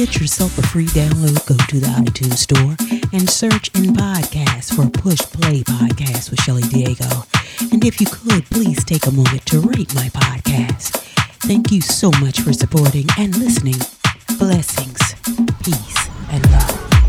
Get yourself a free download, go to the iTunes store and search in podcasts for Push Play Podcast with Shelli Diego. And if you could, please take a moment to rate my podcast. Thank you so much for supporting and listening. Blessings, peace, and love.